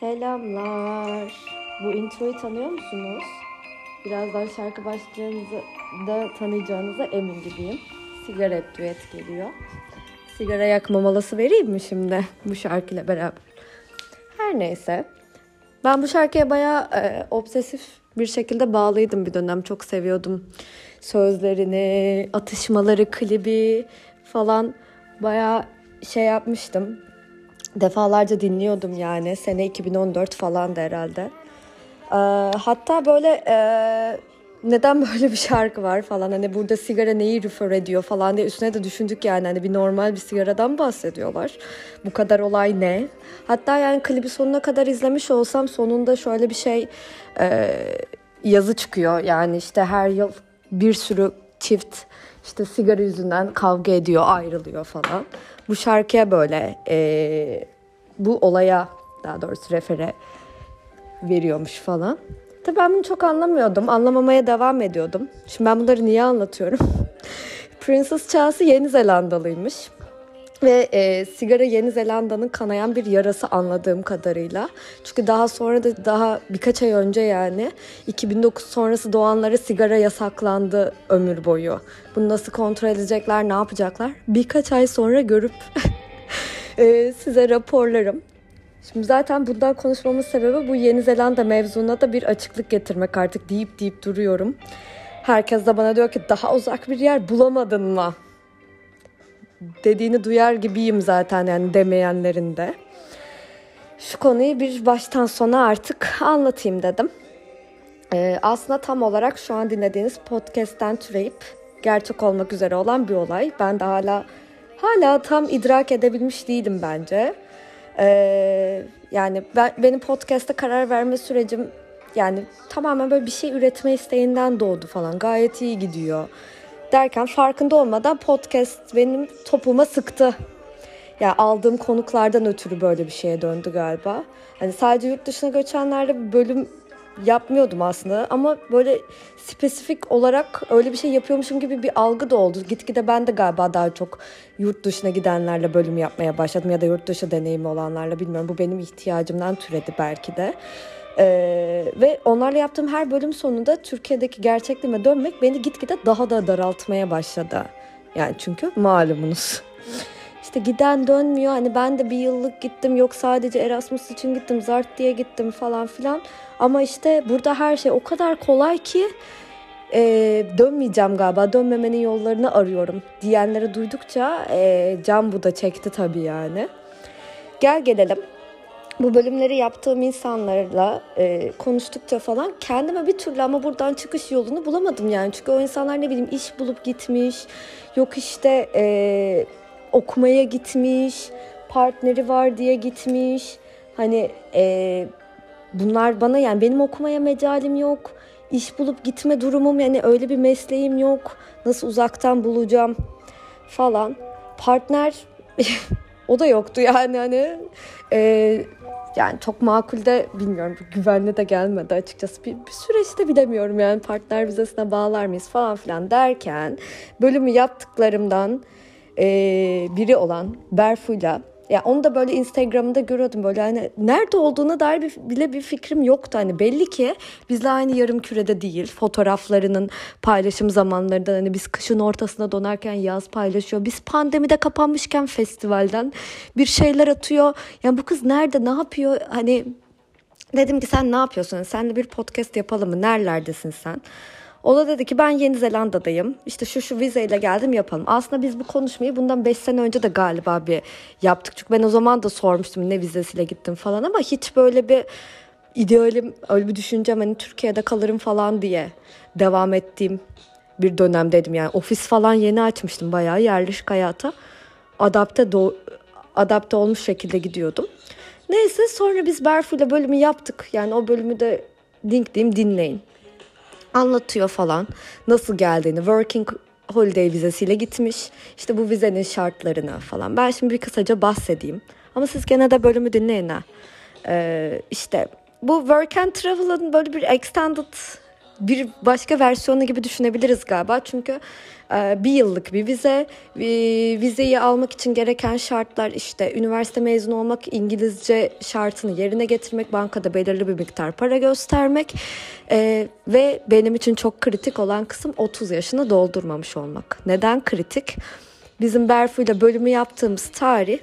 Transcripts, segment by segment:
Selamlar. Bu introyu tanıyor musunuz? Birazdan şarkı başlayacağınızı da tanıyacağınıza emin gibiyim. Sigara düet geliyor. Sigara yakma molası vereyim mi şimdi bu şarkıyla beraber? Her neyse. Ben bu şarkıya bayağı e, obsesif bir şekilde bağlıydım bir dönem. Çok seviyordum sözlerini, atışmaları, klibi falan bayağı şey yapmıştım. Defalarca dinliyordum yani. Sene 2014 falan da herhalde. Ee, hatta böyle e, neden böyle bir şarkı var falan hani burada sigara neyi refer ediyor falan diye üstüne de düşündük yani hani bir normal bir sigaradan bahsediyorlar. Bu kadar olay ne? Hatta yani klibi sonuna kadar izlemiş olsam sonunda şöyle bir şey e, yazı çıkıyor. Yani işte her yıl bir sürü çift işte sigara yüzünden kavga ediyor, ayrılıyor falan. Bu şarkıya böyle e, bu olaya daha doğrusu refere veriyormuş falan. Tabii ben bunu çok anlamıyordum. Anlamamaya devam ediyordum. Şimdi ben bunları niye anlatıyorum? Princess Chelsea Yeni Zelandalıymış. Ve e, sigara Yeni Zelanda'nın kanayan bir yarası anladığım kadarıyla. Çünkü daha sonra da daha birkaç ay önce yani 2009 sonrası doğanlara sigara yasaklandı ömür boyu. Bunu nasıl kontrol edecekler, ne yapacaklar? Birkaç ay sonra görüp e, size raporlarım. Şimdi zaten bundan konuşmamın sebebi bu Yeni Zelanda mevzuna da bir açıklık getirmek artık deyip deyip duruyorum. Herkes de bana diyor ki daha uzak bir yer bulamadın mı? Dediğini duyar gibiyim zaten yani demeyenlerin de. Şu konuyu bir baştan sona artık anlatayım dedim. Ee, aslında tam olarak şu an dinlediğiniz podcast'ten türeyip gerçek olmak üzere olan bir olay. Ben de hala hala tam idrak edebilmiş değilim bence. Ee, yani ben, benim podcast'ta karar verme sürecim yani tamamen böyle bir şey üretme isteğinden doğdu falan. Gayet iyi gidiyor. Derken farkında olmadan podcast benim topuma sıktı. Ya yani aldığım konuklardan ötürü böyle bir şeye döndü galiba. Hani sadece yurt dışına göçenlerde bir bölüm yapmıyordum aslında ama böyle spesifik olarak öyle bir şey yapıyormuşum gibi bir algı da oldu. Gitgide ben de galiba daha çok yurt dışına gidenlerle bölüm yapmaya başladım ya da yurt dışı deneyimi olanlarla bilmiyorum. Bu benim ihtiyacımdan türedi belki de. Ee, ve onlarla yaptığım her bölüm sonunda Türkiye'deki gerçekliğime dönmek beni gitgide daha da daraltmaya başladı. Yani çünkü malumunuz. İşte giden dönmüyor. Hani ben de bir yıllık gittim. Yok sadece Erasmus için gittim. Zart diye gittim falan filan. Ama işte burada her şey o kadar kolay ki e, dönmeyeceğim galiba. Dönmemenin yollarını arıyorum diyenleri duydukça e, can bu da çekti tabii yani. Gel gelelim bu bölümleri yaptığım insanlarla e, konuştukça falan kendime bir türlü ama buradan çıkış yolunu bulamadım yani. Çünkü o insanlar ne bileyim iş bulup gitmiş, yok işte e, okumaya gitmiş, partneri var diye gitmiş. Hani e, bunlar bana yani benim okumaya mecalim yok. İş bulup gitme durumum yani öyle bir mesleğim yok. Nasıl uzaktan bulacağım falan. Partner o da yoktu yani hani e, yani çok makul de bilmiyorum güvenli de gelmedi açıkçası. Bir, bir süreçte bilemiyorum yani partner vizesine bağlar mıyız falan filan derken bölümü yaptıklarımdan e, biri olan Berfu'yla ya onu da böyle Instagram'da görüyordum böyle hani nerede olduğuna dair bir, bile bir fikrim yoktu. Hani belli ki bizle aynı yarım kürede değil. Fotoğraflarının paylaşım zamanlarında hani biz kışın ortasında donarken yaz paylaşıyor. Biz pandemide kapanmışken festivalden bir şeyler atıyor. Yani bu kız nerede ne yapıyor hani dedim ki sen ne yapıyorsun? Sen de bir podcast yapalım mı? Nerelerdesin sen? O da dedi ki ben Yeni Zelanda'dayım. İşte şu şu vizeyle geldim yapalım. Aslında biz bu konuşmayı bundan 5 sene önce de galiba bir yaptık. Çünkü ben o zaman da sormuştum ne vizesiyle gittim falan ama hiç böyle bir idealim, öyle bir düşüncem hani Türkiye'de kalırım falan diye devam ettiğim bir dönemdeydim. Yani ofis falan yeni açmıştım bayağı yerleşik hayata. Adapte do- adapte olmuş şekilde gidiyordum. Neyse sonra biz Berfu ile bölümü yaptık. Yani o bölümü de linkleyeyim dinleyin anlatıyor falan. Nasıl geldiğini. Working holiday vizesiyle gitmiş. İşte bu vizenin şartlarını falan. Ben şimdi bir kısaca bahsedeyim. Ama siz gene de bölümü dinleyin ha. Ee, işte bu work and travel'ın böyle bir extended bir başka versiyonu gibi düşünebiliriz galiba. Çünkü e, bir yıllık bir vize, vizeyi almak için gereken şartlar işte üniversite mezunu olmak, İngilizce şartını yerine getirmek, bankada belirli bir miktar para göstermek e, ve benim için çok kritik olan kısım 30 yaşını doldurmamış olmak. Neden kritik? Bizim Berfu ile bölümü yaptığımız tarih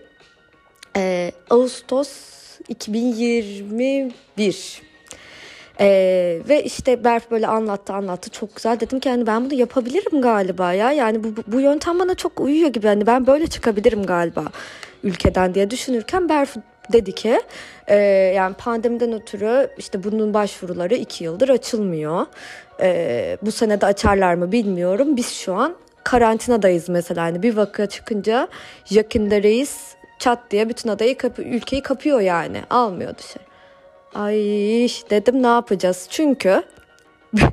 e, Ağustos 2021 ee, ve işte Berf böyle anlattı anlattı çok güzel. Dedim ki yani ben bunu yapabilirim galiba ya. Yani bu, bu yöntem bana çok uyuyor gibi. Yani ben böyle çıkabilirim galiba ülkeden diye düşünürken Berf dedi ki e, yani pandemiden ötürü işte bunun başvuruları iki yıldır açılmıyor. E, bu sene de açarlar mı bilmiyorum. Biz şu an karantinadayız mesela. Yani bir vaka çıkınca yakında reis çat diye bütün adayı kapı, ülkeyi kapıyor yani. Almıyor dışarı. Ay dedim ne yapacağız? Çünkü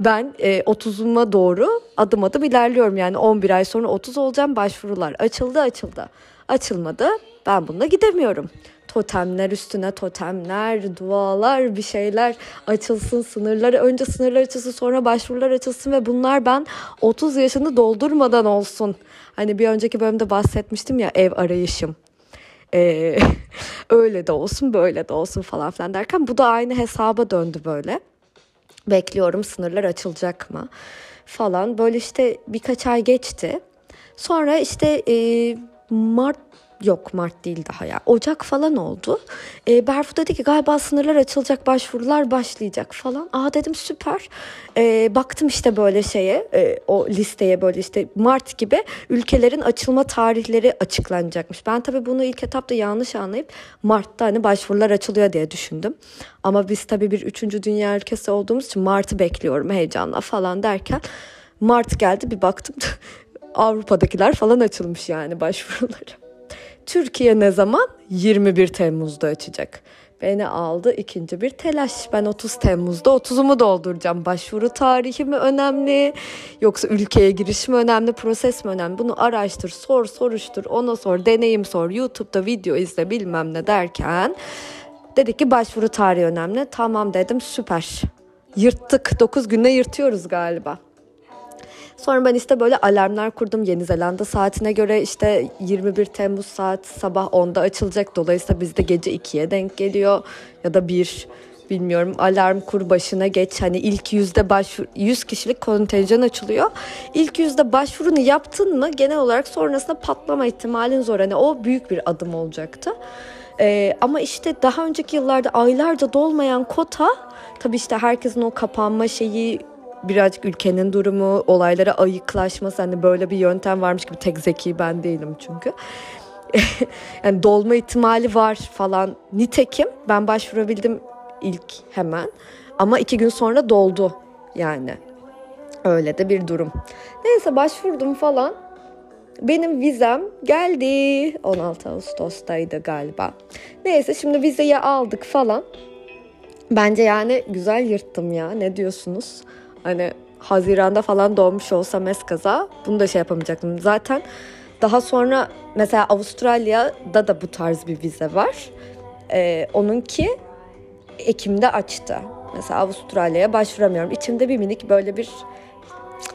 ben e, 30'uma doğru adım adım ilerliyorum. Yani 11 ay sonra 30 olacağım. Başvurular açıldı açıldı. Açılmadı. Ben bununla gidemiyorum. Totemler üstüne totemler, dualar, bir şeyler açılsın, sınırları önce sınırlar açılsın, sonra başvurular açılsın ve bunlar ben 30 yaşını doldurmadan olsun. Hani bir önceki bölümde bahsetmiştim ya ev arayışım. Ee, öyle de olsun böyle de olsun falan filan derken bu da aynı hesaba döndü böyle. Bekliyorum sınırlar açılacak mı falan. Böyle işte birkaç ay geçti. Sonra işte e, Mart yok Mart değil daha ya. Ocak falan oldu. E, Berfu dedi ki galiba sınırlar açılacak, başvurular başlayacak falan. Aa dedim süper. E, baktım işte böyle şeye, e, o listeye böyle işte Mart gibi ülkelerin açılma tarihleri açıklanacakmış. Ben tabii bunu ilk etapta yanlış anlayıp Mart'ta hani başvurular açılıyor diye düşündüm. Ama biz tabii bir üçüncü dünya ülkesi olduğumuz için Mart'ı bekliyorum heyecanla falan derken Mart geldi bir baktım Avrupa'dakiler falan açılmış yani başvuruları. Türkiye ne zaman? 21 Temmuz'da açacak. Beni aldı ikinci bir telaş. Ben 30 Temmuz'da 30'umu dolduracağım. Başvuru tarihi mi önemli? Yoksa ülkeye giriş mi önemli? Proses mi önemli? Bunu araştır, sor, soruştur, ona sor, deneyim sor. YouTube'da video izle bilmem ne derken dedik ki başvuru tarihi önemli. Tamam dedim süper. Yırttık. 9 günde yırtıyoruz galiba. Sonra ben işte böyle alarmlar kurdum Yeni Zelanda saatine göre işte 21 Temmuz saat sabah 10'da açılacak. Dolayısıyla bizde gece 2'ye denk geliyor ya da 1 bilmiyorum alarm kur başına geç hani ilk yüzde başvuru 100 kişilik kontenjan açılıyor. İlk yüzde başvurunu yaptın mı genel olarak sonrasında patlama ihtimalin zor. Hani o büyük bir adım olacaktı. Ee, ama işte daha önceki yıllarda aylarca dolmayan kota tabii işte herkesin o kapanma şeyi birazcık ülkenin durumu, olaylara ayıklaşması hani böyle bir yöntem varmış gibi tek zeki ben değilim çünkü. yani dolma ihtimali var falan. Nitekim ben başvurabildim ilk hemen ama iki gün sonra doldu yani. Öyle de bir durum. Neyse başvurdum falan. Benim vizem geldi. 16 Ağustos'taydı galiba. Neyse şimdi vizeyi aldık falan. Bence yani güzel yırttım ya. Ne diyorsunuz? Hani Haziran'da falan doğmuş olsam eskaza bunu da şey yapamayacaktım. Zaten daha sonra mesela Avustralya'da da bu tarz bir vize var. Ee, onunki Ekim'de açtı. Mesela Avustralya'ya başvuramıyorum. İçimde bir minik böyle bir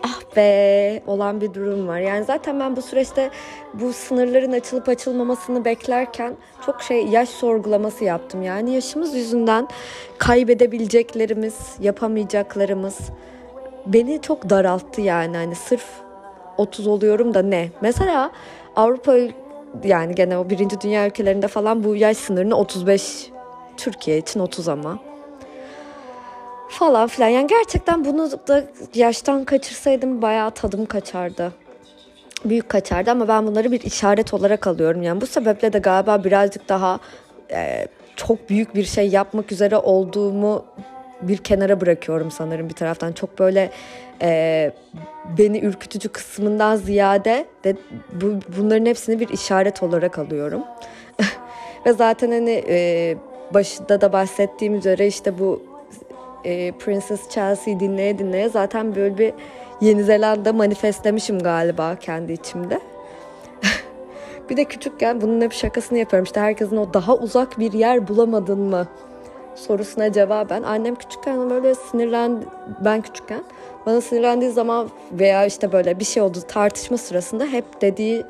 ah be olan bir durum var. Yani zaten ben bu süreçte bu sınırların açılıp açılmamasını beklerken çok şey yaş sorgulaması yaptım. Yani yaşımız yüzünden kaybedebileceklerimiz, yapamayacaklarımız, beni çok daralttı yani hani sırf 30 oluyorum da ne? Mesela Avrupa yani gene o birinci dünya ülkelerinde falan bu yaş sınırını 35 Türkiye için 30 ama falan filan. Yani gerçekten bunu da yaştan kaçırsaydım bayağı tadım kaçardı. Büyük kaçardı ama ben bunları bir işaret olarak alıyorum. Yani bu sebeple de galiba birazcık daha e, çok büyük bir şey yapmak üzere olduğumu bir kenara bırakıyorum sanırım bir taraftan. Çok böyle e, beni ürkütücü kısmından ziyade de bu, bunların hepsini bir işaret olarak alıyorum. Ve zaten hani e, başında da bahsettiğim üzere işte bu e, Princess Chelsea dinleye dinleye zaten böyle bir Yeni Zelanda manifestlemişim galiba kendi içimde. bir de küçükken bunun hep şakasını yapıyorum. İşte herkesin o daha uzak bir yer bulamadın mı sorusuna cevaben annem küçükken böyle sinirlen ben küçükken bana sinirlendiği zaman veya işte böyle bir şey oldu tartışma sırasında hep dediği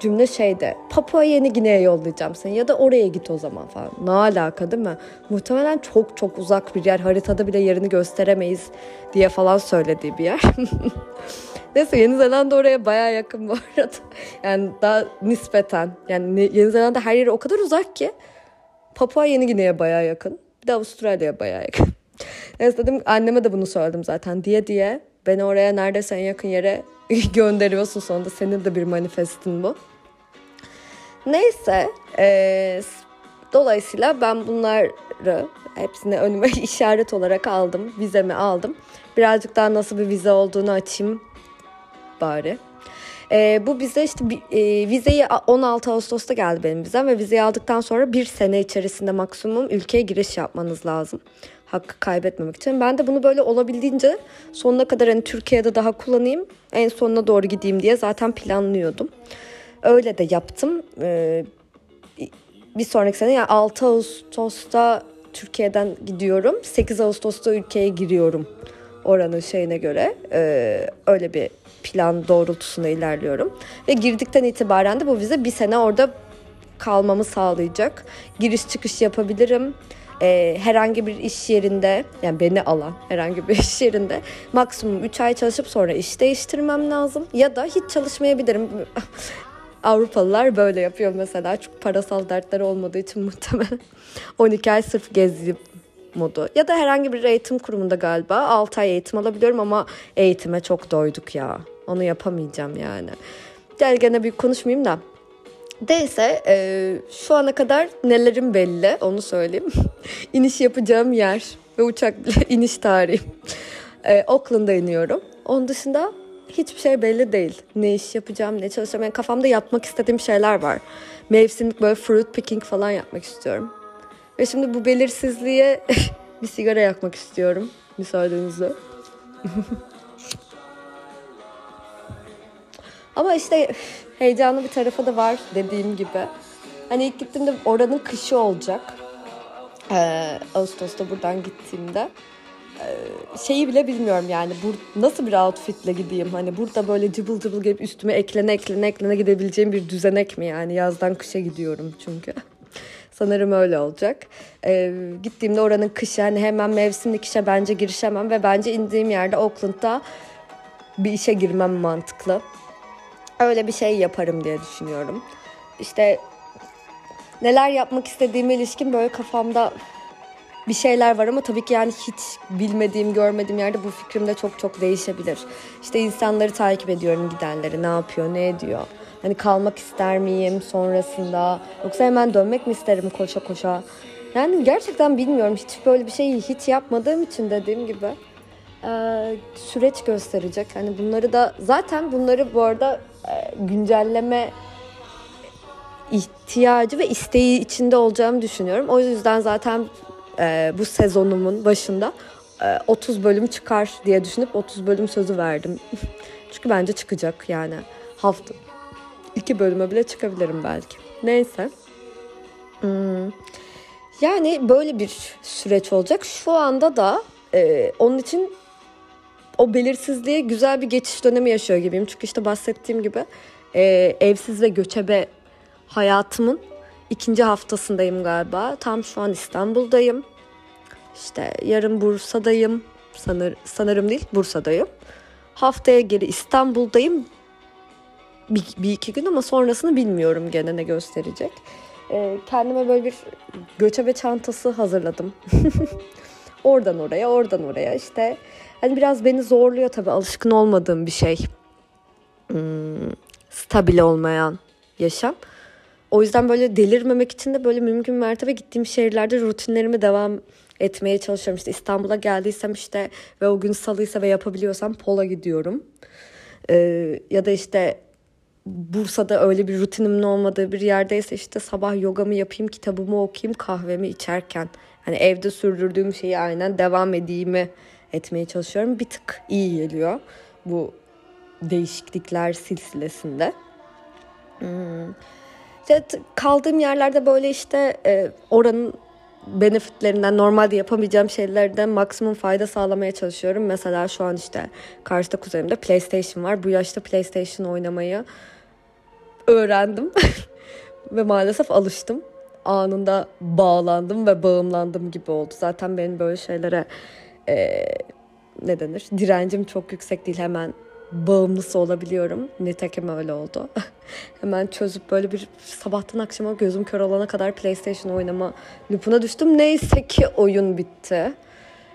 cümle şeyde Papua Yeni Gine'ye yollayacağım seni ya da oraya git o zaman falan. Ne alaka değil mi? Muhtemelen çok çok uzak bir yer haritada bile yerini gösteremeyiz diye falan söylediği bir yer. Neyse Yeni Zelanda oraya baya yakın bu arada. Yani daha nispeten. Yani Yeni Zelanda her yere o kadar uzak ki Papua Yeni Gine'ye baya yakın. De Avustralya'ya baya yakın. Neyse dedim anneme de bunu söyledim zaten diye diye. Beni oraya neredeyse en yakın yere gönderiyorsun sonunda. Senin de bir manifestin bu. Neyse. E, dolayısıyla ben bunları hepsini önüme işaret olarak aldım. Vizemi aldım. Birazcık daha nasıl bir vize olduğunu açayım bari. E, bu bize işte e, vizeyi 16 Ağustos'ta geldi benim vizem ve vizeyi aldıktan sonra bir sene içerisinde maksimum ülkeye giriş yapmanız lazım. Hakkı kaybetmemek için. Ben de bunu böyle olabildiğince sonuna kadar hani Türkiye'de daha kullanayım en sonuna doğru gideyim diye zaten planlıyordum. Öyle de yaptım. Ee, bir sonraki sene yani 6 Ağustos'ta Türkiye'den gidiyorum. 8 Ağustos'ta ülkeye giriyorum oranın şeyine göre. Ee, öyle bir plan doğrultusunda ilerliyorum. Ve girdikten itibaren de bu vize bir sene orada kalmamı sağlayacak. Giriş çıkış yapabilirim. Ee, herhangi bir iş yerinde yani beni alan herhangi bir iş yerinde maksimum 3 ay çalışıp sonra iş değiştirmem lazım. Ya da hiç çalışmayabilirim. Avrupalılar böyle yapıyor mesela. Çok parasal dertleri olmadığı için muhtemelen 12 ay sırf gezi modu. Ya da herhangi bir eğitim kurumunda galiba 6 ay eğitim alabiliyorum ama eğitime çok doyduk ya. Onu yapamayacağım yani. Gel gene büyük konuşmayayım da. Neyse e, şu ana kadar nelerim belli onu söyleyeyim. İniş yapacağım yer ve uçak iniş tarihim. E, Auckland'a iniyorum. Onun dışında hiçbir şey belli değil. Ne iş yapacağım, ne çalışacağım. Yani kafamda yapmak istediğim şeyler var. Mevsimlik böyle fruit picking falan yapmak istiyorum. Ve şimdi bu belirsizliğe bir sigara yakmak istiyorum. Müsaadenizle. Ama işte heyecanlı bir tarafı da var dediğim gibi. Hani ilk gittiğimde oranın kışı olacak. Ee, Ağustos'ta buradan gittiğimde. Ee, şeyi bile bilmiyorum yani bu nasıl bir outfitle gideyim hani burada böyle cıbıl cıbıl gelip üstüme eklene eklene eklene gidebileceğim bir düzenek mi yani yazdan kışa gidiyorum çünkü sanırım öyle olacak ee, gittiğimde oranın kışı hani hemen mevsimlik işe bence girişemem ve bence indiğim yerde Auckland'da bir işe girmem mantıklı öyle bir şey yaparım diye düşünüyorum işte neler yapmak istediğime ilişkin böyle kafamda bir şeyler var ama tabii ki yani hiç bilmediğim, görmediğim yerde bu fikrim de çok çok değişebilir. İşte insanları takip ediyorum gidenleri, ne yapıyor, ne ediyor. Hani kalmak ister miyim sonrasında yoksa hemen dönmek mi isterim koşa koşa. Yani gerçekten bilmiyorum. Hiç böyle bir şeyi hiç yapmadığım için dediğim gibi süreç gösterecek. Hani bunları da zaten bunları bu arada güncelleme ihtiyacı ve isteği içinde olacağımı düşünüyorum. O yüzden zaten bu sezonumun başında e, 30 bölüm çıkar diye düşünüp 30 bölüm sözü verdim. Çünkü bence çıkacak yani hafta iki bölüme bile çıkabilirim belki. Neyse. Hmm. Yani böyle bir süreç olacak. Şu anda da e, onun için o belirsizliğe güzel bir geçiş dönemi yaşıyor gibiyim. Çünkü işte bahsettiğim gibi e, evsiz ve göçebe hayatımın ikinci haftasındayım galiba. Tam şu an İstanbul'dayım. İşte yarın Bursa'dayım. Sanır, sanırım değil Bursa'dayım. Haftaya geri İstanbul'dayım. Bir, bir iki gün ama sonrasını bilmiyorum gene ne gösterecek. Ee, kendime böyle bir göçebe çantası hazırladım. oradan oraya, oradan oraya işte. Hani biraz beni zorluyor tabii alışkın olmadığım bir şey. Hmm, stabil olmayan yaşam. O yüzden böyle delirmemek için de böyle mümkün mertebe gittiğim şehirlerde rutinlerimi devam etmeye çalışıyorum. İşte İstanbul'a geldiysem işte ve o gün salıysa ve yapabiliyorsam pola gidiyorum. Ee, ya da işte Bursa'da öyle bir rutinimin olmadığı bir yerdeyse işte sabah yogamı yapayım, kitabımı okuyayım, kahvemi içerken. Hani evde sürdürdüğüm şeyi aynen devam edeyimi etmeye çalışıyorum. Bir tık iyi geliyor bu değişiklikler silsilesinde. Hmm. İşte kaldığım yerlerde böyle işte e, oranın benefitlerinden normalde yapamayacağım şeylerden maksimum fayda sağlamaya çalışıyorum. Mesela şu an işte karşıda kuzenimde PlayStation var. Bu yaşta PlayStation oynamayı öğrendim ve maalesef alıştım. Anında bağlandım ve bağımlandım gibi oldu. Zaten benim böyle şeylere e, ne denir? Direncim çok yüksek değil. Hemen bağımlısı olabiliyorum. Nitekim öyle oldu. Hemen çözüp böyle bir sabahtan akşama gözüm kör olana kadar PlayStation oynama loopuna düştüm. Neyse ki oyun bitti.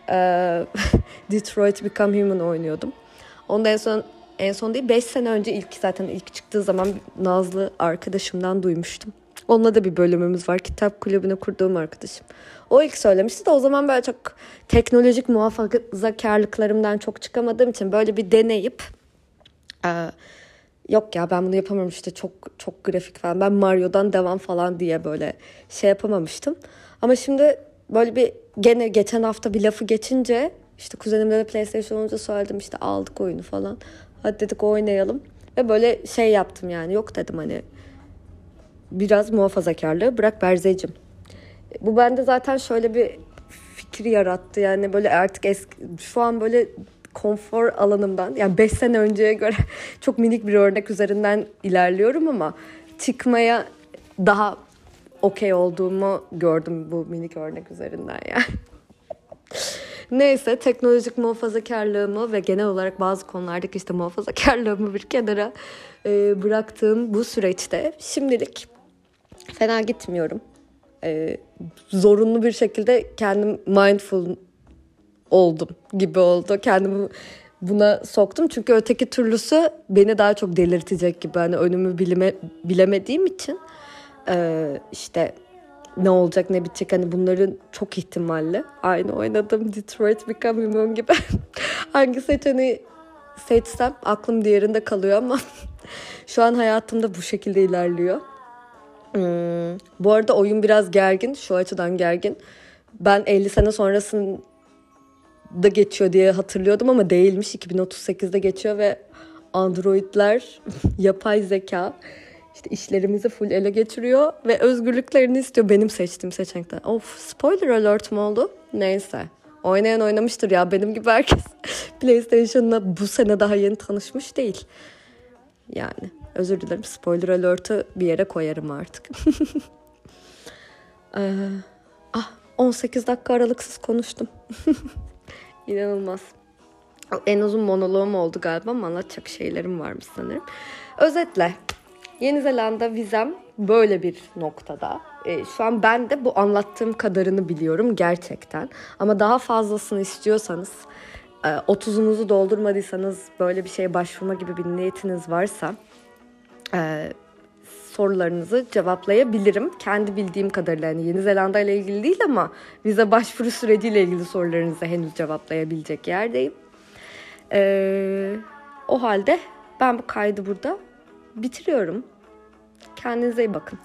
Ee, Detroit Become Human oynuyordum. Onda en son en son değil 5 sene önce ilk zaten ilk çıktığı zaman Nazlı arkadaşımdan duymuştum. Onunla da bir bölümümüz var. Kitap kulübüne kurduğum arkadaşım. O ilk söylemişti de o zaman böyle çok teknolojik muhafazakarlıklarımdan çok çıkamadığım için böyle bir deneyip ee, yok ya ben bunu yapamam işte çok çok grafik falan. Ben Mario'dan devam falan diye böyle şey yapamamıştım. Ama şimdi böyle bir gene geçen hafta bir lafı geçince işte kuzenimle de PlayStation olunca söyledim işte aldık oyunu falan. Hadi dedik oynayalım. Ve böyle şey yaptım yani yok dedim hani biraz muhafazakarlığı bırak Berzecim. Bu bende zaten şöyle bir fikri yarattı yani böyle artık eski şu an böyle konfor alanımdan yani 5 sene önceye göre çok minik bir örnek üzerinden ilerliyorum ama çıkmaya daha okey olduğumu gördüm bu minik örnek üzerinden yani. Neyse teknolojik muhafazakarlığımı ve genel olarak bazı konulardaki işte muhafazakarlığımı bir kenara e, bıraktığım bu süreçte şimdilik fena gitmiyorum. E, zorunlu bir şekilde kendim mindful oldum gibi oldu. Kendimi buna soktum. Çünkü öteki türlüsü beni daha çok delirtecek gibi. Hani önümü bilime, bilemediğim için e, işte ne olacak ne bitecek hani bunların çok ihtimalli. Aynı oynadım Detroit Become Human gibi. Hangi seçeneği seçsem aklım diğerinde kalıyor ama şu an hayatımda bu şekilde ilerliyor. Hmm, bu arada oyun biraz gergin. Şu açıdan gergin. Ben 50 sene sonrasını da geçiyor diye hatırlıyordum ama değilmiş. 2038'de geçiyor ve androidler yapay zeka işte işlerimizi full ele geçiriyor ve özgürlüklerini istiyor benim seçtiğim seçenekten. Of spoiler alert mi oldu? Neyse. Oynayan oynamıştır ya benim gibi herkes PlayStation'la bu sene daha yeni tanışmış değil. Yani özür dilerim spoiler alert'ı bir yere koyarım artık. ee, ah 18 dakika aralıksız konuştum. İnanılmaz. En uzun monoloğum oldu galiba ama anlatacak şeylerim varmış sanırım. Özetle Yeni Zelanda vizem böyle bir noktada. E, şu an ben de bu anlattığım kadarını biliyorum gerçekten. Ama daha fazlasını istiyorsanız, e, 30'unuzu doldurmadıysanız böyle bir şeye başvurma gibi bir niyetiniz varsa e, sorularınızı cevaplayabilirim. Kendi bildiğim kadarıyla yani Yeni Zelanda ile ilgili değil ama vize başvuru süreciyle ilgili sorularınızı henüz cevaplayabilecek yerdeyim. Ee, o halde ben bu kaydı burada bitiriyorum. Kendinize iyi bakın.